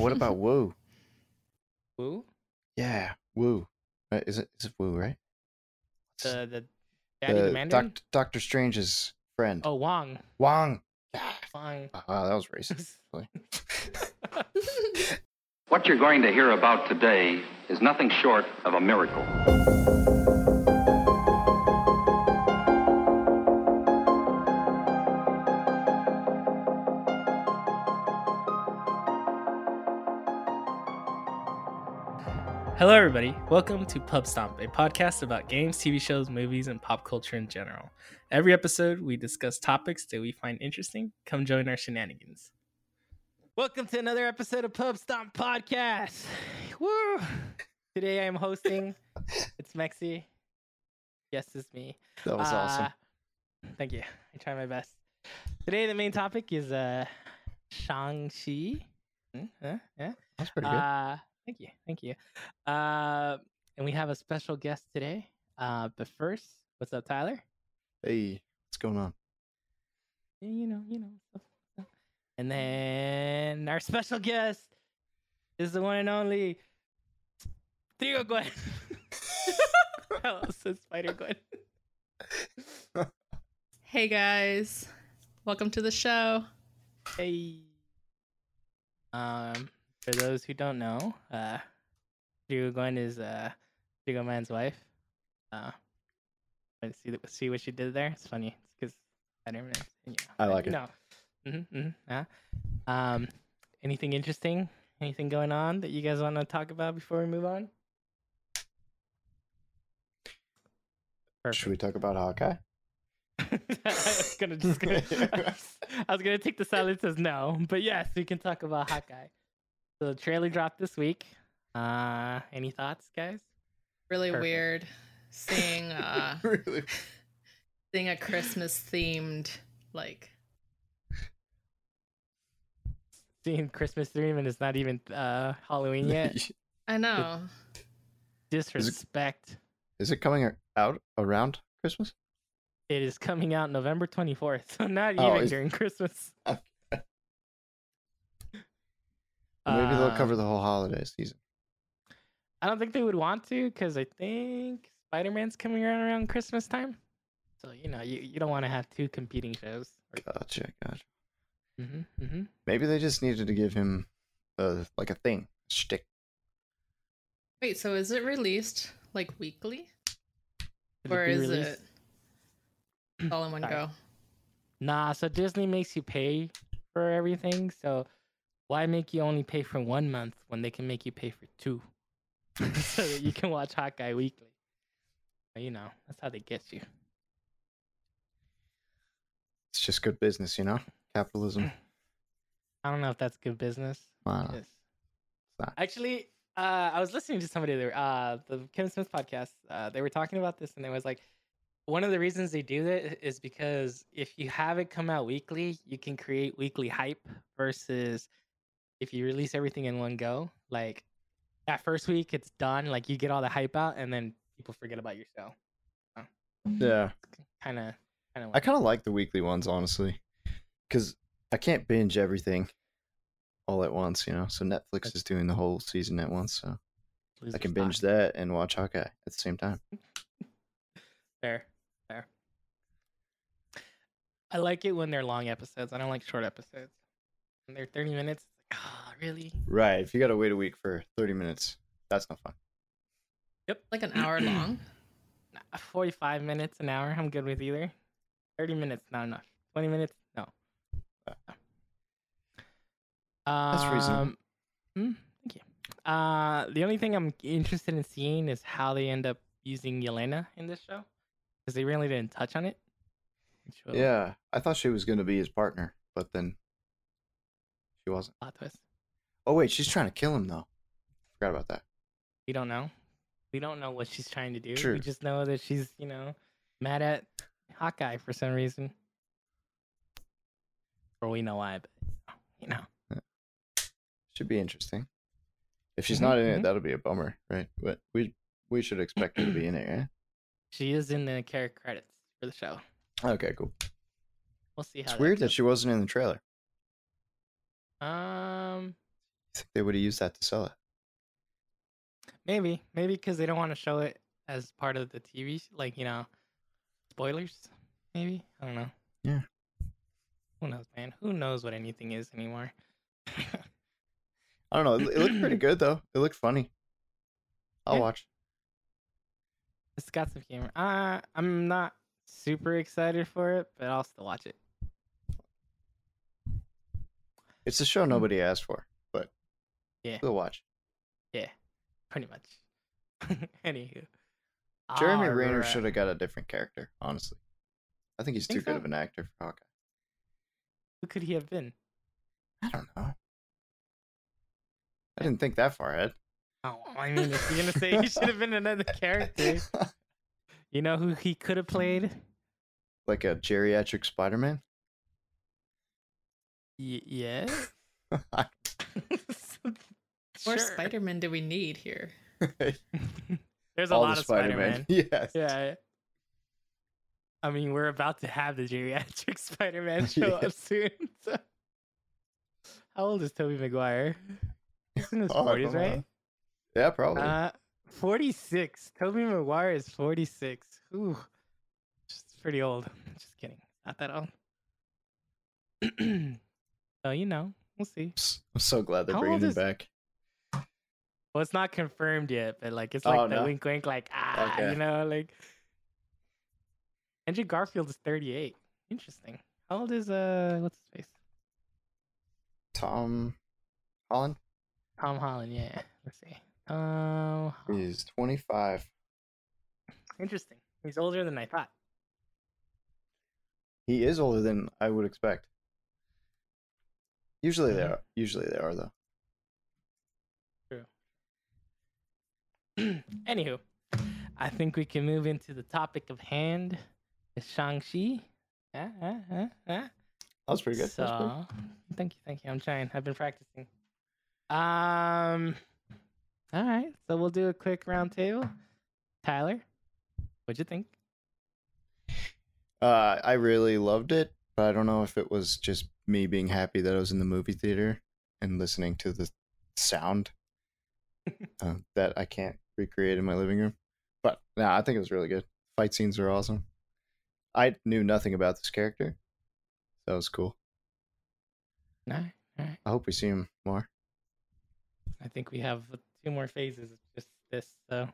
what about Woo? Woo? Yeah, Woo. Right, Is it is it Woo, right? The the Daddy the, The Mandarin? Doc- Doctor Strange's friend. Oh, Wong. Wong. Yeah. Wong. Ah, wow, that was racist. What you're going to hear about today is nothing short of a miracle. Hello, everybody. Welcome to Pub Stomp, a podcast about games, TV shows, movies, and pop culture in general. Every episode, we discuss topics that we find interesting. Come join our shenanigans. Welcome to another episode of Pub Stomp Podcast. Woo! Today I'm hosting. it's Mexi. Yes, it's me. That was awesome. Uh, Thank you. I try my best. Today, the main topic is uh, Shang-Chi. Hmm? Huh? Yeah. That's pretty good. Uh, thank you, thank you. Uh, and we have a special guest today. Uh, but first, what's up, Tyler? hey, what's going on? Yeah, you know, you know. stuff, stuff. And then our special guest is the one and only Trio Gwen. Hello, Spider Gwen. Hey guys, welcome to the show. Hey. Um, for those who don't know, uh, Trio Gwen is uh, Trio Man's wife. Uh, wanna see what she did there. It's funny because I don't know. You know, I like you it. No. Mm-hmm, mm-hmm. Um, anything interesting? Anything going on that you guys want to talk about before we move on? Should we talk about Hawkeye? I was gonna just gonna, I was gonna take the silence as no, but yes, we can talk about Hawkeye. So the trailer dropped this week. Uh, any thoughts, guys? Really Perfect. weird seeing uh really? seeing a Christmas themed like Seeing Christmas theme and it's not even uh Halloween yet. I know. Disrespect. Is it coming out around Christmas? It is coming out November twenty fourth, so not Oh, even is- during Christmas. Okay. Maybe they'll Uh, cover the whole holiday season. I don't think they would want to because I think Spider Man's coming around around Christmas time. So you know, you, you don't want to have two competing shows. Gotcha, gotcha. Mm-hmm, mm-hmm. Maybe they just needed to give him uh like a thing, a shtick. Wait, so is it released like weekly? Could or be is released? it all in one Sorry. go? Nah, so Disney makes you pay for everything. So why make you only pay for one month when they can make you pay for two? so that you can watch Hawkeye weekly. But, you know, that's how they get you. It's just good business, you know? Capitalism. I don't know if that's good business. Wow. Actually, uh, I was listening to somebody there, uh, the Kevin Smith podcast. Uh, they were talking about this, and it was like, one of the reasons they do that is because if you have it come out weekly, you can create weekly hype versus if you release everything in one go. Like that first week, it's done. Like you get all the hype out, and then people forget about your show. Yeah. Kind of, kind of. I kind of like the weekly ones, honestly, because I can't binge everything all at once, you know. So Netflix is doing the whole season at once, so I can binge that and watch Hawkeye at the same time. Fair, fair. I like it when they're long episodes. I don't like short episodes. When they're 30 minutes, oh, really? Right. If you got to wait a week for 30 minutes, that's not fun. Yep. Like an hour long? 45 minutes, an hour. I'm good with either. 30 minutes, not enough. 20 minutes, no. That's reasonable. Um, hmm, thank you. Uh, the only thing I'm interested in seeing is how they end up using Yelena in this show. Because they really didn't touch on it. Which was a Yeah. I thought she was going to be his partner, but then she wasn't. plot twist. Oh, wait. She's trying to kill him, though. Forgot about that. We don't know. We don't know what she's trying to do. True. We just know that she's, you know, mad at Hawkeye for some reason. Or we know why, but you know. Should be interesting. If she's Mhm, not in it, mhm. that'll be a bummer, right? But we we should expect her to be in it, yeah? She is in the character credits for the show. Okay, cool. We'll see how It's weird that she wasn't in the trailer. Um think they would have used that to sell it? Maybe, maybe because they don't want to show it as part of the TV, like you know, spoilers. Maybe I don't know. Yeah. Who knows, man? Who knows what anything is anymore? I don't know. It, it looked pretty good though. It looked funny. I'll Yeah. watch. it's got some humor. Uh, I'm not super excited for it, but I'll still watch it. It's a show mm. nobody asked for, but. Yeah. we'll watch. Yeah, pretty much. Anywho, Jeremy Renner Alright. should have got a different character. Honestly, I think he's Think too good of an actor for Hawkeye. Who could he have been? I don't know. I didn't think that far ahead. Oh, I mean, if you're gonna say he should have been another character, you know who he could have played? like a geriatric Spider-Man. Y- yeah. More Sure. Spider Man do we need here? There's a All lot the of Spider-Man. Yes. Yeah. I mean, we're about to have the geriatric Spider-Man show Yeah. up soon. So. How old is Tobey Maguire? He's in his Oh, 40s, right? know. Yeah, probably. Uh, 46. Tobey Maguire is 46. Ooh. Just pretty old. Just kidding. Not that old. so, you know, we'll see. I'm so glad they're How bringing him is- back. Well, it's not confirmed yet, but like it's Oh, like the no? wink wink, like ah, Okay. you know, like Andrew Garfield is 38. Interesting. How old is uh what's his face? Tom Holland Tom Holland, yeah. Let's see. Um is 25. interesting. He's older than I thought. He is older than I would expect. Usually they Mhm. are. Usually they are though. True. Anywho, I think we can move into the topic of hand. The Shang-Chi. Ah, ah, ah, ah. That was pretty good. Was pretty- So, thank you, thank you. I'm trying. I've been practicing. Um, all right. So we'll do a quick round table. Tyler, what'd you think? Uh, I really loved it, but I don't know if it was just me being happy that I was in the movie theater and listening to the sound uh, that I can't recreate in my living room. But no, I think it was really good. Fight scenes were awesome. I knew nothing about this character. That was cool. All right, all right. I hope we see him more. I think we have two more phases of just this. So, I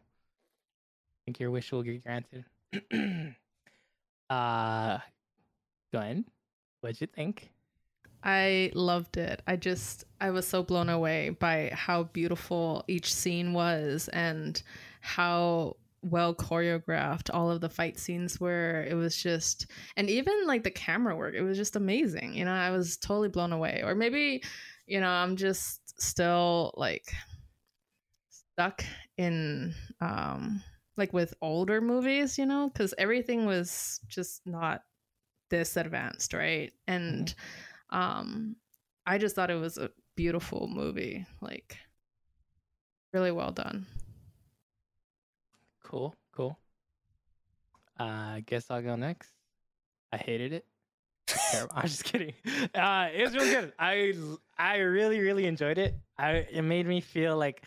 think your wish will get granted. uh, Glenn, what'd you think? I loved it. I just I was so blown away by how beautiful each scene was and how well choreographed all of the fight scenes were. It was just and even like the camera work, it was just amazing. You know, I was totally blown away. Or maybe, you know, I'm just still like stuck in um like with older movies, you know, cuz everything was just not this advanced, right? And um i just thought it was a beautiful movie like really well done Cool, cool. Uh, I guess I'll go next. I hated it. I'm just kidding. Uh, it was really good. I I really really enjoyed it. I it made me feel like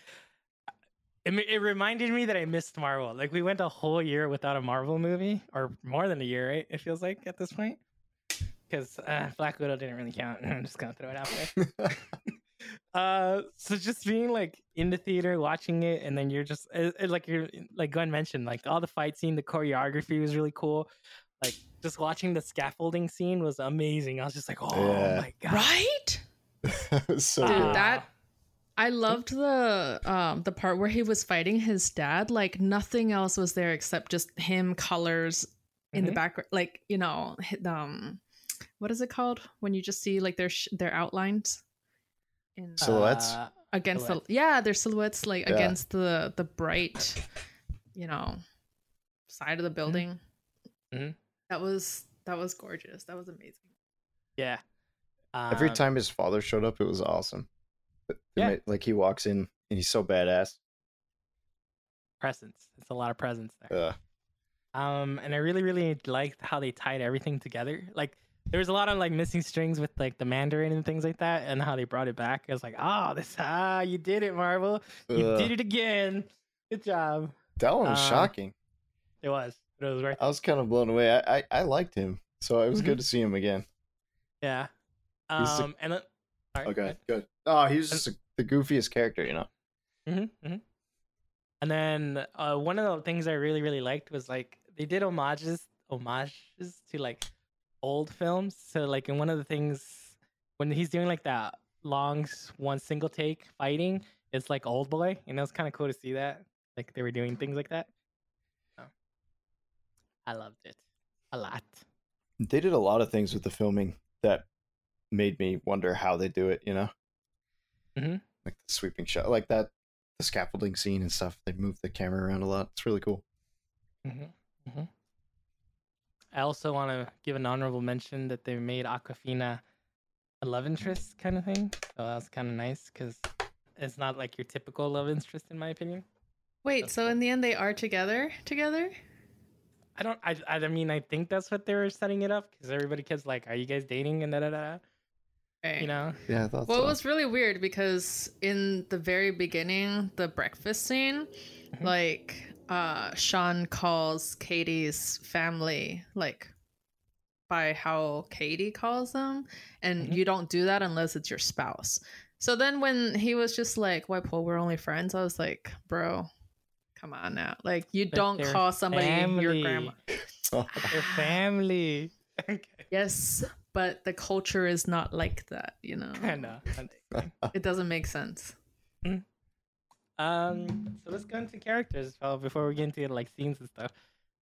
it, it reminded me that I missed Marvel. Like we went a whole year without a Marvel movie, or more than a year, right? It feels like at this point, because uh, Black Widow didn't really count. I'm just gonna throw it out there. uh so just being like in the theater watching it and then you're just it, it- like you're like glenn mentioned like all the fight scene the choreography was really cool like just watching the scaffolding scene was amazing i was just like oh Yeah. my god right so Dude, good. that- i loved the um the part where he was fighting his dad like nothing else was there except just him colors in the Mhm. background like you know um what is it called when you just see like their sh- their outlines in Silhouettes? Uh, against silhouettes. the yeah their silhouettes like Yeah. against the the bright you know side of the building Mhm. that was that was gorgeous that was amazing yeah Every Um, time his father showed up, it was awesome. It- it Yeah. made- like he walks in and he's so badass. presence it's a lot of presence there yeah. Um, and I really, really liked how they tied everything together. Like there was a lot of like missing strings with like the Mandarin and things like that, and how they brought it back. I was like, oh, this ah, you did it, Marvel. You Ugh. did it again. Good job. That one was Uh, shocking. It was. It was right. I was kind of blown away. I I, I liked him, so it was good to see him again. Yeah. He's the- Um, and then, sorry, Okay, ahead. good. Oh, he was just a, the goofiest character, you know. Mm-hmm, hmm And then uh, one of the things I really really liked was like they did homages homages to like old films. So like in one of the things when he's doing like that long one single take fighting, it's like Old Boy, and it was kind of cool to see that. Like they were doing things like that. So, I loved it a lot. They did a lot of things with the filming that made me wonder how they do it, you know. Mhm. Like the sweeping shot, like that, the scaffolding scene and stuff. They move the camera around a lot. It's really cool. Mm-hmm. hmm I also want to give an honorable mention that they made Aquafina a love interest kind of thing. So that was kind of nice because it's not like your typical love interest, in my opinion. Wait, That's so cool. in the end they are together together? I don't. I. I mean, I think that's what they were setting it up because everybody keeps like, "Are you guys dating?" and da da da. Right. You know. Yeah, I thought Well, so. it was really weird because in the very beginning, the breakfast scene, Mhm. like uh Shaun calls Katie's family like by how Katie calls them, and Mhm. you don't do that unless it's your spouse. So then when he was just like, "Why, Paul? We're only friends," I was like, "Bro, come on now! Like you But don't call somebody your family. grandma." Their family. okay. Yes, but the culture is not like that. You know, I know. Know. it doesn't make sense. Um, so let's go into characters well, before we get into like scenes and stuff.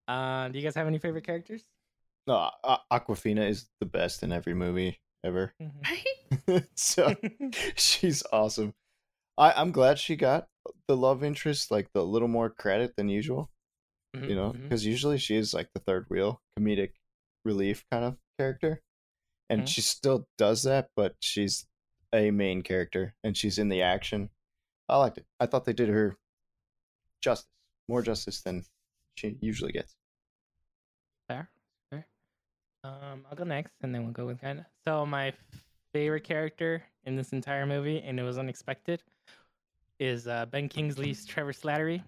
Uh, do you guys have any favorite characters? no, A- Aquafina is the best in every movie ever. Right? so she's awesome. I I'm glad she got the love interest, like the little more credit than usual. Mhm, You know, because usually she is like the third wheel, comedic relief kind of character, and Mhm. she still does that, but she's a main character and she's in the action. I liked it. I thought they did her justice, more justice than she usually gets. Fair, fair. Um, I'll go next, and then we'll go with kind of. So my favorite character in this entire movie, and it was unexpected, is uh, Ben Kingsley's Trevor Slattery.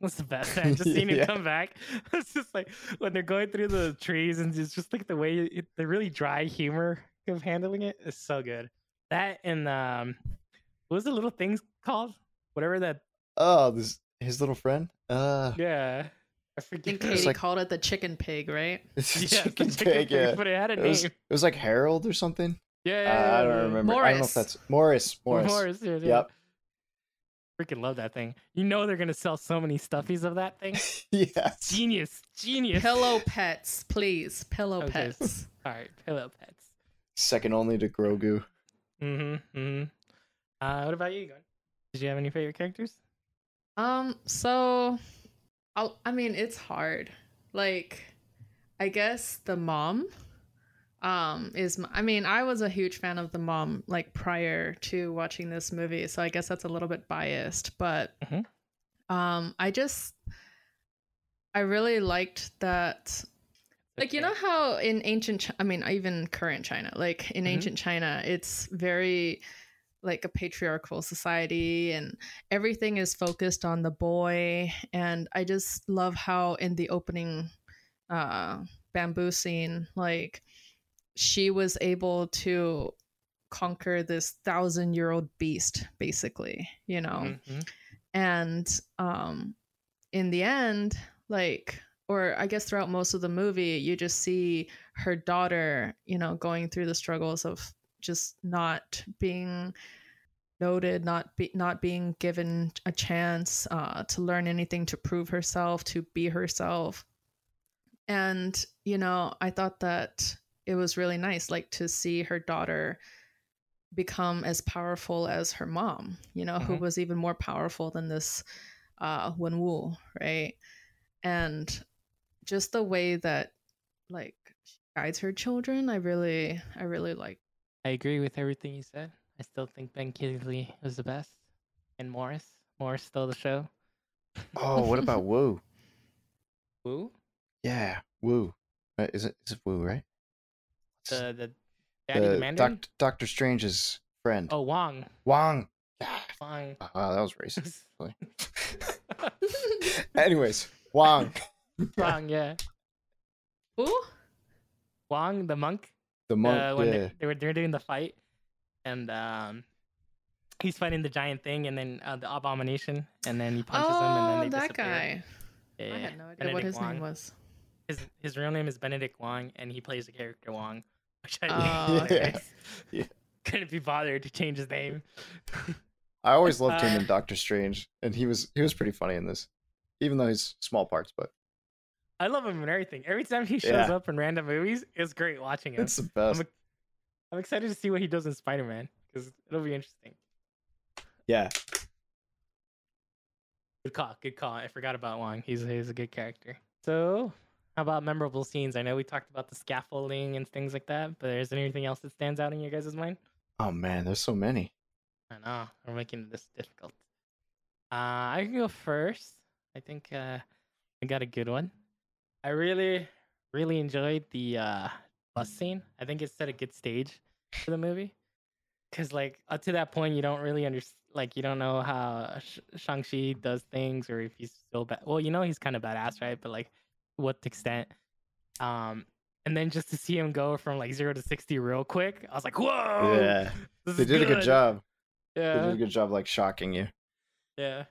That's the best. I just seen him Yeah. come back. It's just like when they're going through the trees, and it's just like the way it, the really dry humor of handling it is so good. That and um, what was the little things called? Whatever that. Oh, this his little friend. Uh, Yeah, I I forget. think Katie like- called it the chicken pig, right? it's a Yeah, it's the chicken chicken pig. pig, Yeah, but it had a it name. was, it was like Harold or something. yeah, Uh, yeah, I don't yeah. remember. I don't know if that's Morris. Morris. Morris, yeah, yeah. Yep. Freaking love that thing. You know they're gonna sell so many stuffies of that thing. yes. Genius, genius. Pillow pets, please. Pillow Okay. pets. All right, pillow pets. Second only to Grogu. Mm-hmm. Mm-hmm. Uh, what about you, Gun? Did you have any favorite characters? Um, so I'll, I mean, it's hard. Like, I guess the mom um is I mean, I was a huge fan of the mom like prior to watching this movie, so I guess that's a little bit biased, but Mhm. um I just I really liked that like you know how in ancient i mean even current china like in Mhm. ancient china it's very like a patriarchal society and everything is focused on the boy and i just love how in the opening uh bamboo scene like she was able to conquer this thousand year old beast basically you know Mhm. and um in the end like or i guess throughout most of the movie you just see her daughter you know going through the struggles of just not being noted not be not being given a chance uh, to learn anything to prove herself to be herself and you know i thought that it was really nice like to see her daughter become as powerful as her mom you know who Mhm. was even more powerful than this uh wen wu right and just the way that like she guides her children i really i really like I agree with everything you said. I still think Ben Kingsley was the best, and Morris. Morris stole the show. Oh, what about Woo? Woo? Yeah, Woo. Right, uh, Is it is it Woo, right? the the daddy the, the Mandarin. Doc- Doctor Strange's friend. Oh, Wong. Wong. Wong. Ah, wow, that was racist. Anyways, Wong. Wong, yeah. Who? Wong, the monk. The monk. uh, when yeah. they, they were they're doing the fight, and um, he's fighting the giant thing, and then uh, the abomination, and then he punches him, and oh, then they that disappear. guy. Yeah, I had no idea what his Wong. name was. His his real name is Benedict Wong, and he plays the character Wong, which I Oh, okay. yeah. couldn't be bothered to change his name. I always loved him Uh, in Doctor Strange, and he was he was pretty funny in this, even though he's small parts. But I love him and everything. Every time he shows Yeah. up in random movies, it's great watching him. it's the best. I'm, I'm excited to see what he does in Spider Man because it'll be interesting. Yeah, Good call. Good call. I forgot about Wong. He's he's a good character. So, how about memorable scenes? I know we talked about the scaffolding and things like that, but is there anything else that stands out in your guys' mind? Oh man, there's so many. I know we're making this difficult. Uh, I can go first. I think uh, I got a good one. I really, really enjoyed the uh, bus scene. I think it set a good stage for the movie. Cause like up to that point, you don't really understand. Like you don't know how Sh- Shang Chi does things, or if he's still bad. Well, you know he's kind of badass, right? But like, what extent? Um, and then just to see him go from like zero to sixty real quick, I was like, whoa! yeah, they did a good job. They Yeah, did a good job, like shocking you. yeah.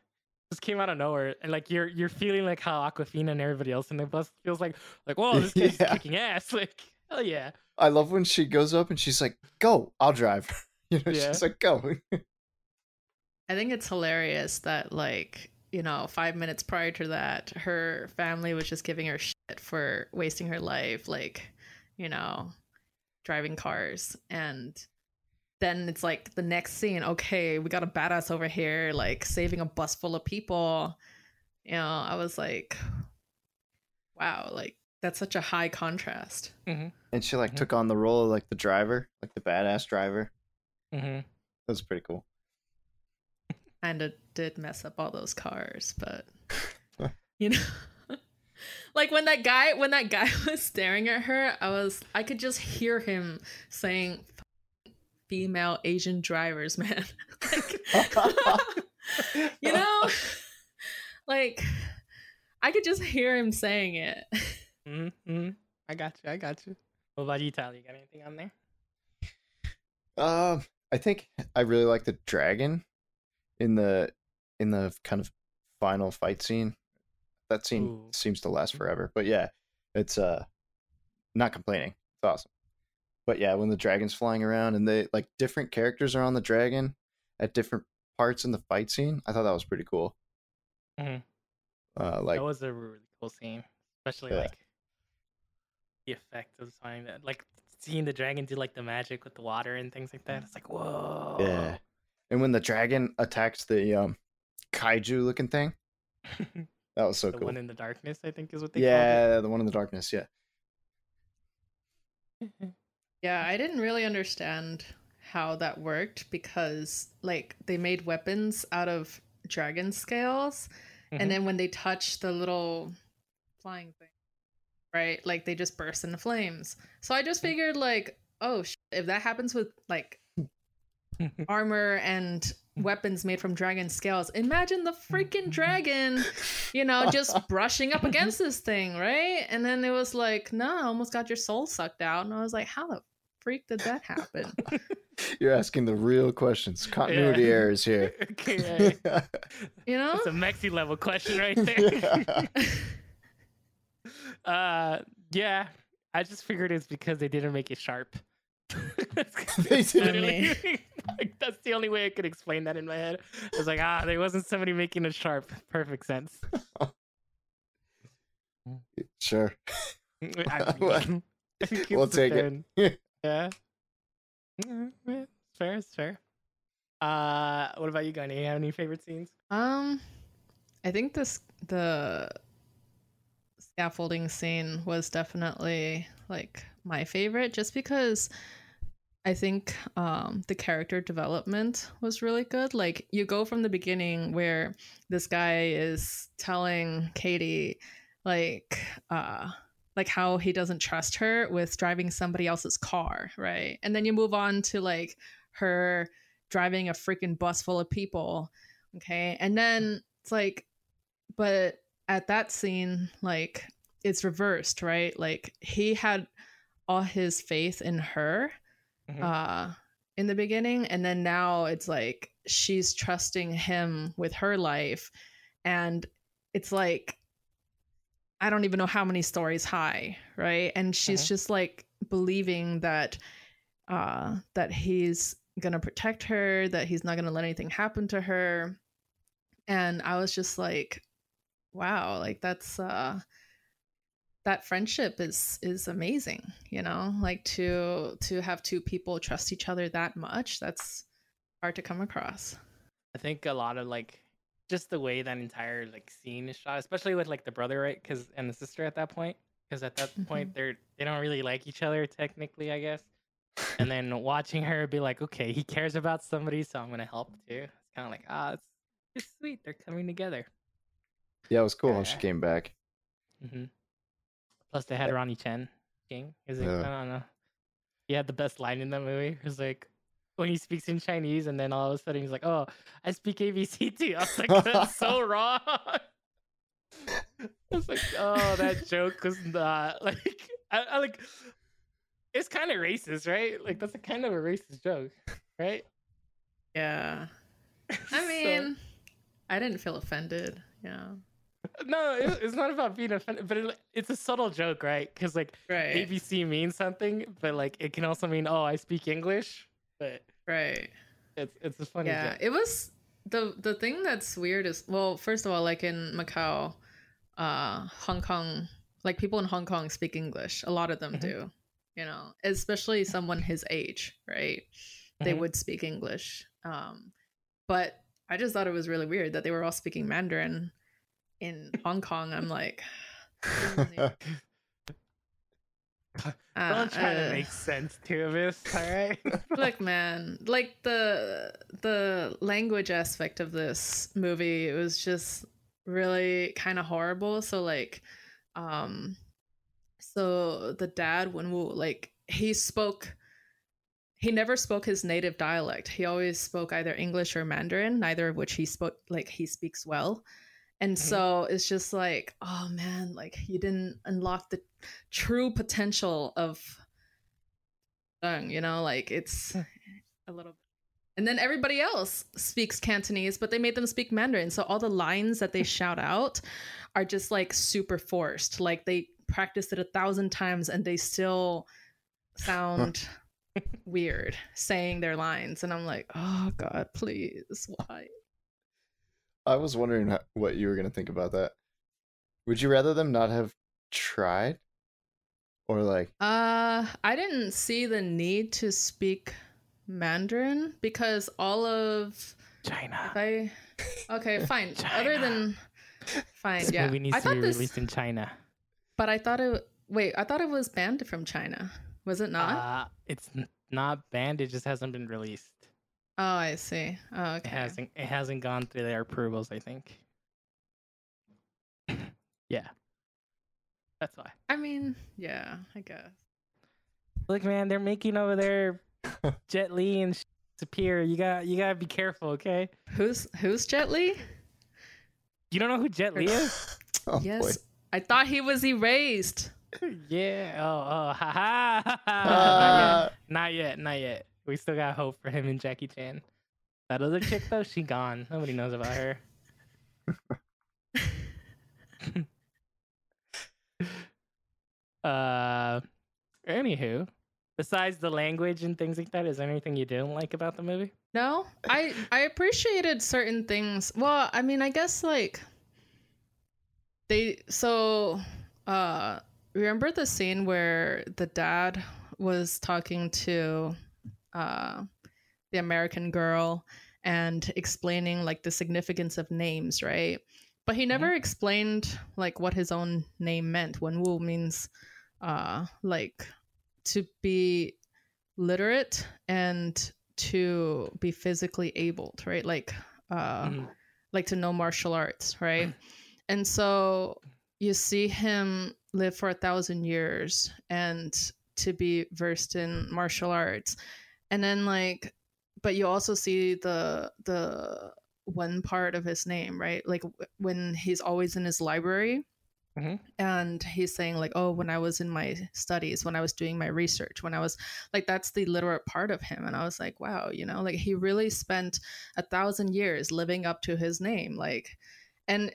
Just came out of nowhere, and like you're you're feeling like how Aquafina and everybody else in the bus feels like like whoa, this guy's Yeah. kicking ass. Like hell yeah. I love when she goes up and she's like, "Go, I'll drive." You know, Yeah. she's like, "Go." I think it's hilarious that like you know five minutes prior to that, her family was just giving her shit for wasting her life, like you know, driving cars, and then it's like the next scene. Okay, we got a badass over here, like saving a bus full of people. You know, I was like, wow, like that's such a high contrast. and she like Mhm. took on the role of like the driver, like the badass driver. Mm-hmm. That was pretty cool. kind of did mess up all those cars, but you know, like when that guy when that guy was staring at her, I was I could just hear him saying female Asian drivers, man. like, you know, like I could just hear him saying it. Mm-hmm. I got you. I got you. What about you, Tyler? You got anything on there? Um, I think I really like the dragon in the in the kind of final fight scene. That scene Ooh. seems to last forever, but yeah, it's uh not complaining. It's awesome. But yeah, when the dragon's flying around and they like different characters are on the dragon at different parts in the fight scene, I thought that was pretty cool. Mhm. Uh, like that was a really cool scene, especially Yeah. like the effect of something that like seeing the dragon do like the magic with the water and things like that. It's like whoa. yeah, and when the dragon attacks the um kaiju looking thing, that was so the cool. The one in the darkness, I think, is what they yeah, the one in the darkness. Yeah. Yeah, I didn't really understand how that worked because like they made weapons out of dragon scales Mhm. and then when they touch the little flying thing, right? Like they just burst into flames. So I just figured like, oh, sh- if that happens with like armor and weapons made from dragon scales, imagine the freaking dragon, you know, just brushing up against this thing, right? And then it was like, no, I almost got your soul sucked out. And I was like, how the freak did that happen? You're asking the real questions. Continuity Yeah. errors here. okay. You know? It's a Mexi level question right there. uh, yeah, I just figured it's because they didn't make it sharp. They That's didn't. literally- like, that's the only way I could explain that in my head. I was like, ah, there wasn't somebody making it sharp. Perfect sense. sure. I Well, mean, I think we'll take it. Mm, yeah, It's fair. It's fair. Uh, what about you, Gunny? You have any favorite scenes? Um, I think this the scaffolding scene was definitely like my favorite, just because I think um the character development was really good. Like you go from the beginning where this guy is telling Katie, like, uh, like how he doesn't trust her with driving somebody else's car, right? And then you move on to like her driving a freaking bus full of people, okay? And then it's like but at that scene like it's reversed, right? Like he had all his faith in her Mhm. uh in the beginning and then now it's like she's trusting him with her life and it's like I don't even know how many stories high, right? And she's Mhm. just like believing that uh that he's to protect her, that he's not to let anything happen to her. And I was just like wow, like that's uh that friendship is is amazing, you know? Like to to have two people trust each other that much, that's hard to come across. I think a lot of like just the way that entire like scene is shot, especially with like the brother, right? Because and the sister at that point, because at that point they're they don't really like each other technically, I guess. And then watching her be like, okay, he cares about somebody, so I'm gonna help too. It's kind of like ah, it's it's sweet. They're coming together. Yeah, it was cool when she came back. Mm-hmm. Plus, they had Ronnie Chen King. Is it? Yeah. I don't know. He had the best line in that movie. It was like when he speaks in Chinese, and then all of a sudden he's like, "Oh, I speak ABC too." I was like, "That's so wrong." I was like, "Oh, that joke was not like I, I like." It's kind of racist, right? Like that's a kind of a racist joke, right? Yeah. I So- mean, I didn't feel offended, yeah. no, it, it's not about being offended, but it, it's a subtle joke, right? Because like Right. ABC means something, but like it can also mean oh I speak English. But Right. it's it's a funny Yeah, joke. it was the the thing that's weird is well, first of all, like in Macau, uh, Hong Kong, like people in Hong Kong speak English. A lot of them Mhm. do, you know, especially someone his age, right? They Mhm. would speak English. Um, but I just thought it was really weird that they were all speaking Mandarin in Hong Kong. I'm like, Don't try to uh, make sense to this, all right? look man like the the language aspect of this movie it was just really kind of horrible. So like um so the dad when we like he spoke he never spoke his native dialect. He always spoke either english or mandarin neither of which he spoke like he speaks well and Mhm. so it's just like oh man like you didn't unlock the true potential of Deng, you know like it's a little and then everybody else speaks cantonese but they made them speak mandarin. So all the lines that they shout out are just like super forced. Like they practiced it a thousand times and they still sound weird saying their lines. And i'm like oh god please why I was wondering what you were gonna think about that. Would you rather them not have tried, or like, Uh, I didn't see the need to speak Mandarin because all of China. if I okay, fine. Other than fine, This yeah. movie needs I to thought be this, released in China. but I thought it. Wait, I thought it was banned from China. Was it not? Uh, it's not banned. It just hasn't been released. Oh, I see. Oh, It hasn't. It hasn't gone through their approvals. I think. yeah. That's why. I mean, yeah, I guess. Look, man, they're making over there Jet Li and Sapir. You got. You gotta be careful, okay? Who's who's Jet Li? You don't know who Jet Li is? oh yes, boy, I thought he was erased. yeah. Oh. Oh. Ha ha. ha, ha. Ah. Not yet. Not yet. Not yet. We still got hope for him and Jackie Chan. That other chick though, she gone. Nobody knows about her. uh, anywho, besides the language and things like that, is there anything you didn't like about the movie? No, I I appreciated certain things. Well, I mean, I guess like they so uh remember the scene where the dad was talking to uh the American girl and explaining like the significance of names, right? But he never explained like what his own name meant. Wen Wu means uh like to be literate and to be physically abled, right? Like uh Mhm. like to know martial arts, right? And so you see him live for a thousand years and to be versed in martial arts and then like but you also see the the one part of his name right? Like when he's always in his library mm-hmm. and he's saying like oh when i was in my studies when i was doing my research when i was like that's the literate part of him. And i was like wow you know? Like he really spent a thousand years living up to his name like and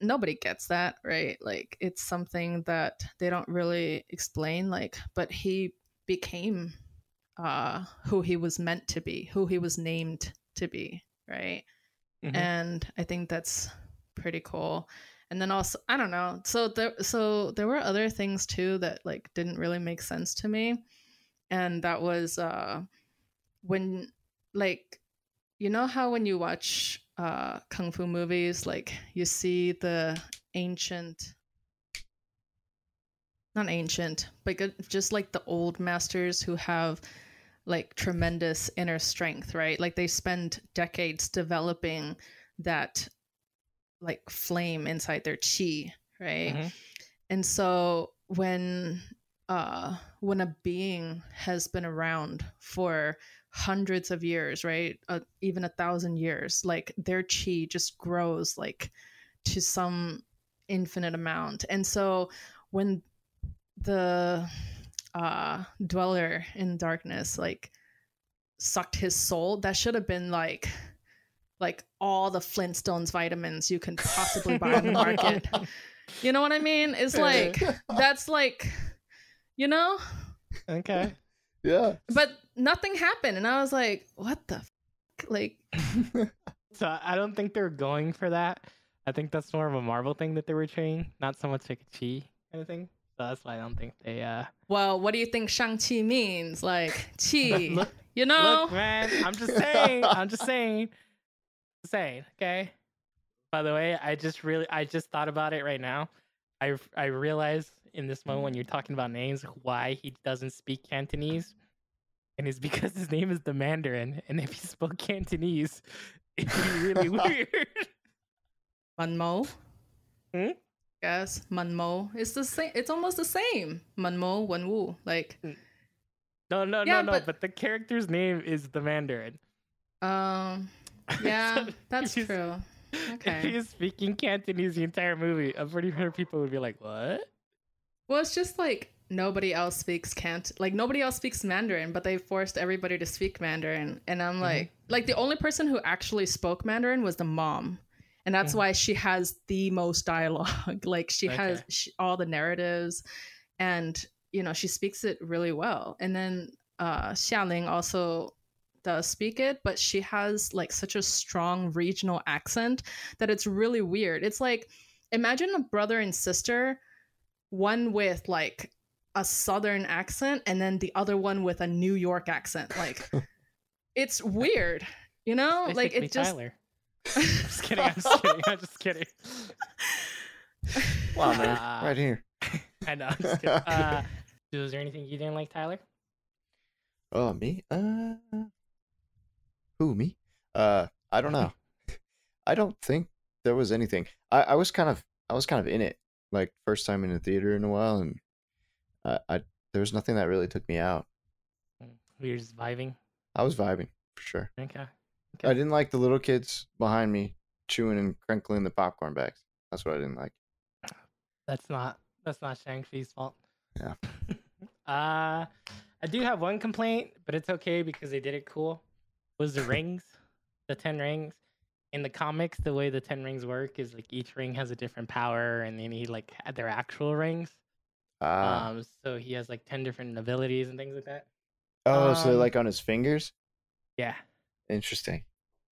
nobody gets that right? Like it's something that they don't really explain like but he became uh who he was meant to be who he was named to be right? Mm-hmm. and i think that's pretty cool. And then also i don't know so there so there were other things too that like didn't really make sense to me. And that was uh when like you know how when you watch uh, kung fu movies, like you see the ancient, not ancient, but just like the old masters who have like tremendous inner strength, right? Like they spend decades developing that like flame inside their chi, right? Mm-hmm. And so when uh when a being has been around for hundreds of years, right? Uh, even a thousand years, like their chi just grows like to some infinite amount. And so when the uh, dweller in darkness like sucked his soul, that should have been like like all the Flintstones vitamins you can possibly buy on the market. you know what I mean? It's like that's like you know? Okay. Yeah. But nothing happened, and I was like, "What the, f-? like?" so I don't think they're going for that. I think that's more of a Marvel thing that they were trying, not so much like a chi kind of thing. So that's why I don't think they. uh Well, what do you think Shang Chi means? Like chi, look, you know? Look, man, I'm just saying. I'm just saying. Just saying. Okay. By the way, I just really, I just thought about it right now. I I realized in this moment when you're talking about names why he doesn't speak Cantonese and it's because his name is the Mandarin, and if he spoke Cantonese, it'd be really weird. Munmo. Hmm? Yes, Munmo. It's the same. It's almost the same. Munmo, Wenwu. Like. Hmm. No, no, yeah, no, no. But, but the character's name is the Mandarin. Um. Yeah, so that's true. Okay. If he's speaking Cantonese the entire movie, I'm pretty sure people would be like, "What?" Well, it's just like nobody else speaks can't like nobody else speaks mandarin but they forced everybody to speak mandarin and i'm like mm-hmm. like the only person who actually spoke mandarin was the mom and that's mm-hmm. why she has the most dialogue like she okay. has she, all the narratives and you know she speaks it really well and then uh xialing also does speak it but she has like such a strong regional accent that it's really weird it's like imagine a brother and sister one with like a southern accent and then the other one with a New York accent. Like it's weird, you know? like it just Tyler. I'm just kidding. I'm just kidding. I'm just kidding. Wow, man, uh, right here. I know. Uh, was there anything you didn't like, Tyler? Oh, me? Uh, who me? Uh, I don't know. I don't think there was anything. I, I was kind of, I was kind of in it, like first time in a theater in a while, and I, I there was nothing that really took me out. We were just vibing. I was vibing for sure. Okay. Okay. I didn't like the little kids behind me chewing and crinkling the popcorn bags. That's what I didn't like. That's not that's not Shang Chi's fault. Yeah. uh I do have one complaint, but it's okay because they did it cool. Was the rings, the ten rings. In the comics, the way the ten rings work is like each ring has a different power, and they need like had their actual rings. Ah. Um, so he has like ten different abilities and things like that. Oh, um, so like on his fingers? Yeah. Interesting.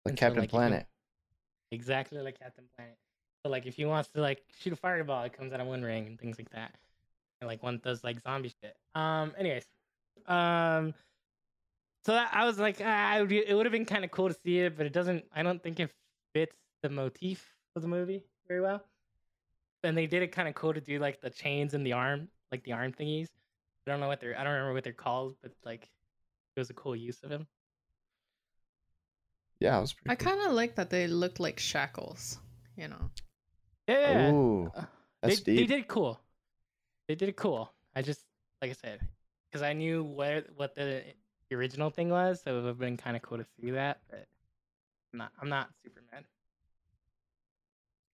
Like and Captain so, like, Planet. exactly like Captain Planet. So like if he wants to like shoot a fireball, it comes out of one ring and things like that. And like one does like zombie shit. Um. Anyways. Um. So that, I was like, ah, it would have been kind of cool to see it, but it doesn't. I don't think it fits the motif of the movie very well and they did it kind of cool to do like the chains and the arm, like the arm thingies. I don't know what they're. I don't remember what they're called, but like it was a cool use of him. Yeah, it was. Pretty. I cool. kind of like that they looked like shackles. You know. Yeah. Ooh, that's they, deep. they did cool. they did it cool. I just like I said, because I knew where what the original thing was, so it would have been kind of cool to see that. But I'm not, I'm not Superman.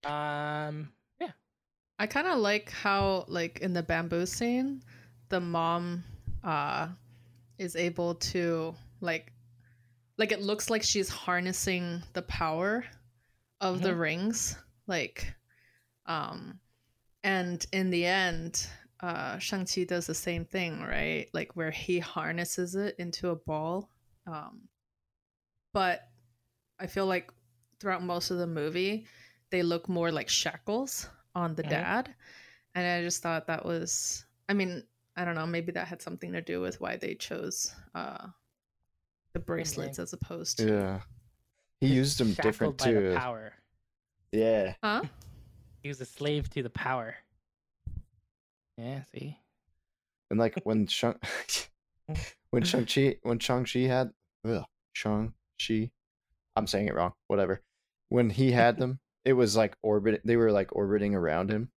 Um, yeah, I kind of like how, like in the bamboo scene, the mom uh is able to like, like it looks like she's harnessing the power of the Mhm. rings, like, um, and in the end, uh, Shang Chi does the same thing, right? Like where he harnesses it into a ball, um, but I feel like throughout most of the movie, they look more like shackles on the Mhm. dad. And I just thought that was, I mean, I don't know, maybe that had something to do with why they chose uh, the bracelets as opposed to. Yeah. He used them Shackled different by the too. power. Yeah. Huh? He was a slave to the power. Yeah, see. And like when Shang when Shang Chi when Shang Chi had ugh, Shang Chi, I'm saying it wrong. Whatever. When he had them, it was like orbit. They were like orbiting around him,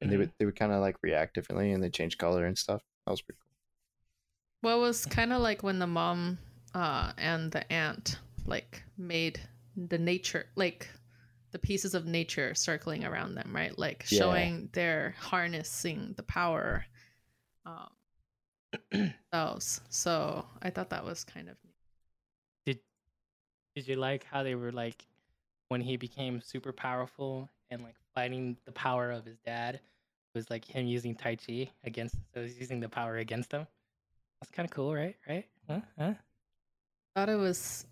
and they would mm-hmm. they would kind of like react differently, and they change color and stuff. That was pretty cool. Well, it was kind of like when the mom uh, and the aunt like made the nature, like the pieces of nature circling around them, right? Like Yeah. showing they're harnessing the power um, themselves. So I thought that was kind of neat. Did Did you like how they were like when he became super powerful and like fighting the power of his dad was like him using Tai Chi against so he's using the power against him. That's kind of cool, right? Right? Huh? Huh? Thought it was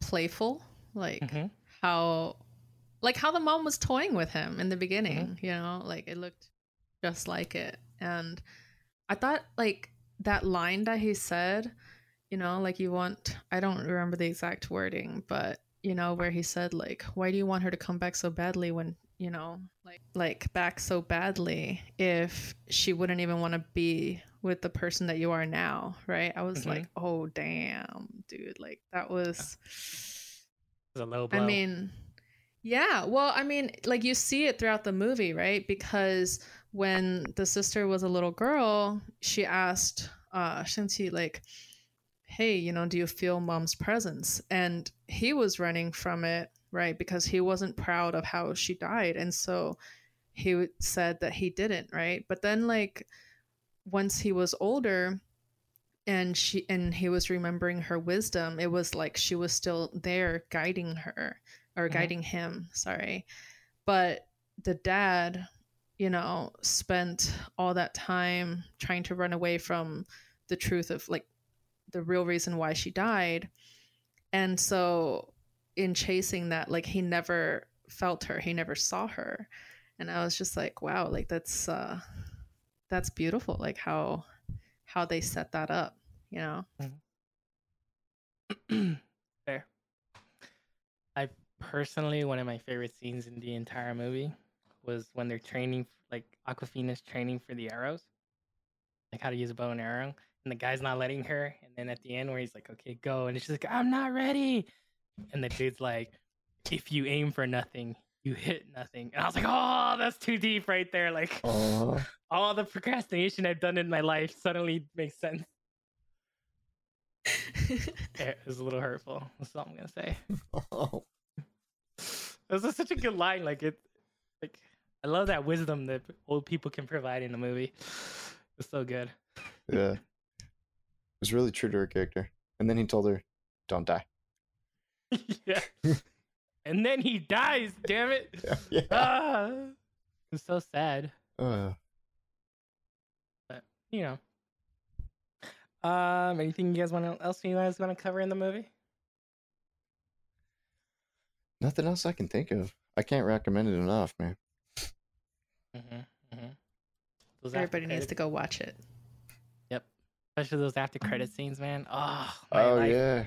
playful, like Mhm. how, like how the mom was toying with him in the beginning. You know, like it looked just like it, and I thought like that line that he said, you know, like you want. I don't remember the exact wording, but you know where he said like, "Why do you want her to come back so badly when?" You know, like like back so badly if she wouldn't even want to be with the person that you are now, right? I was Mhm. like, oh damn, dude, like that was was a low blow. I mean, yeah. Well, I mean, like you see it throughout the movie, right? Because when the sister was a little girl, she asked uh Shinchi like, "Hey, you know, do you feel mom's presence?" And he was running from it, right? Because he wasn't proud of how she died, and so he said that he didn't, right? But then like once he was older, and she and he was remembering her wisdom it was like she was still there guiding her or Mhm. guiding him sorry but the dad you know spent all that time trying to run away from the truth of like the real reason why she died and so in chasing that like he never felt her he never saw her and i was just like wow like that's uh that's beautiful like how how they set that up you know Fair. I personally, one of my favorite scenes in the entire movie was when they're training, like Awkwafina's training for the arrows, like how to use a bow and arrow, and the guy's not letting her. And then at the end, where he's like, "Okay, go," and she's like, "I'm not ready," and the dude's like, "If you aim for nothing, you hit nothing." And I was like, "Oh, that's too deep right there." Like Oh, all the procrastination I've done in my life suddenly makes sense. It was a little hurtful. That's all I'm gonna say. oh. This is such a good line. Like it, like I love that wisdom that old people can provide in a movie. It's so good. yeah. It was really true to her character. And then he told her, "Don't die." yeah. and then he dies. Damn it. Yeah. yeah. Ah, it's so sad. Uh, But you know. Um, anything you guys want to, else you guys want to cover in the movie? nothing else I can think of. I can't recommend it enough, man. Mm-hmm. Mm-hmm. Everybody needs to go watch it Yep. Especially those after credit scenes, man. Oh, my Oh life yeah.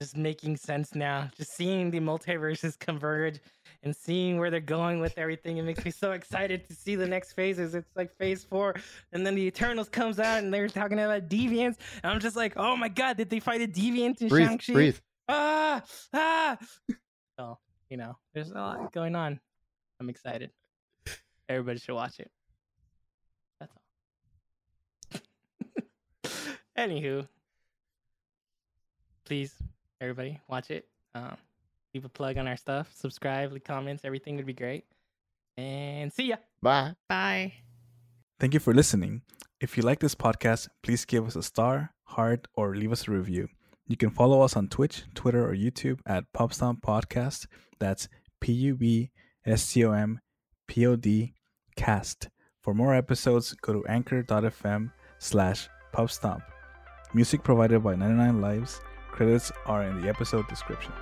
Just making sense now. Just seeing the multiverses converge and seeing where they're going with everything. It makes me so excited to see the next phases. It's like phase four, and then the Eternals comes out and they're talking about deviants, and I'm just like, oh my god, did they fight a deviant in Breathe, Shang-Chi? breathe. Ah, ah. So you know, there's a lot going on. I'm excited. Everybody should watch it. That's all. Anywho, please, everybody, watch it. Um, leave a plug on our stuff. Subscribe, leave comments. Everything would be great. And see ya. Bye. Bye. Thank you for listening. If you like this podcast, please give us a star, heart, or leave us a review. You can follow us on Twitch, Twitter, or YouTube at Pubstomp Podcast. That's P U B S T O M P O D cast. For more episodes, go to anchor.fm slash pubstomp. Music provided by 99 Lives. Credits are in the episode description.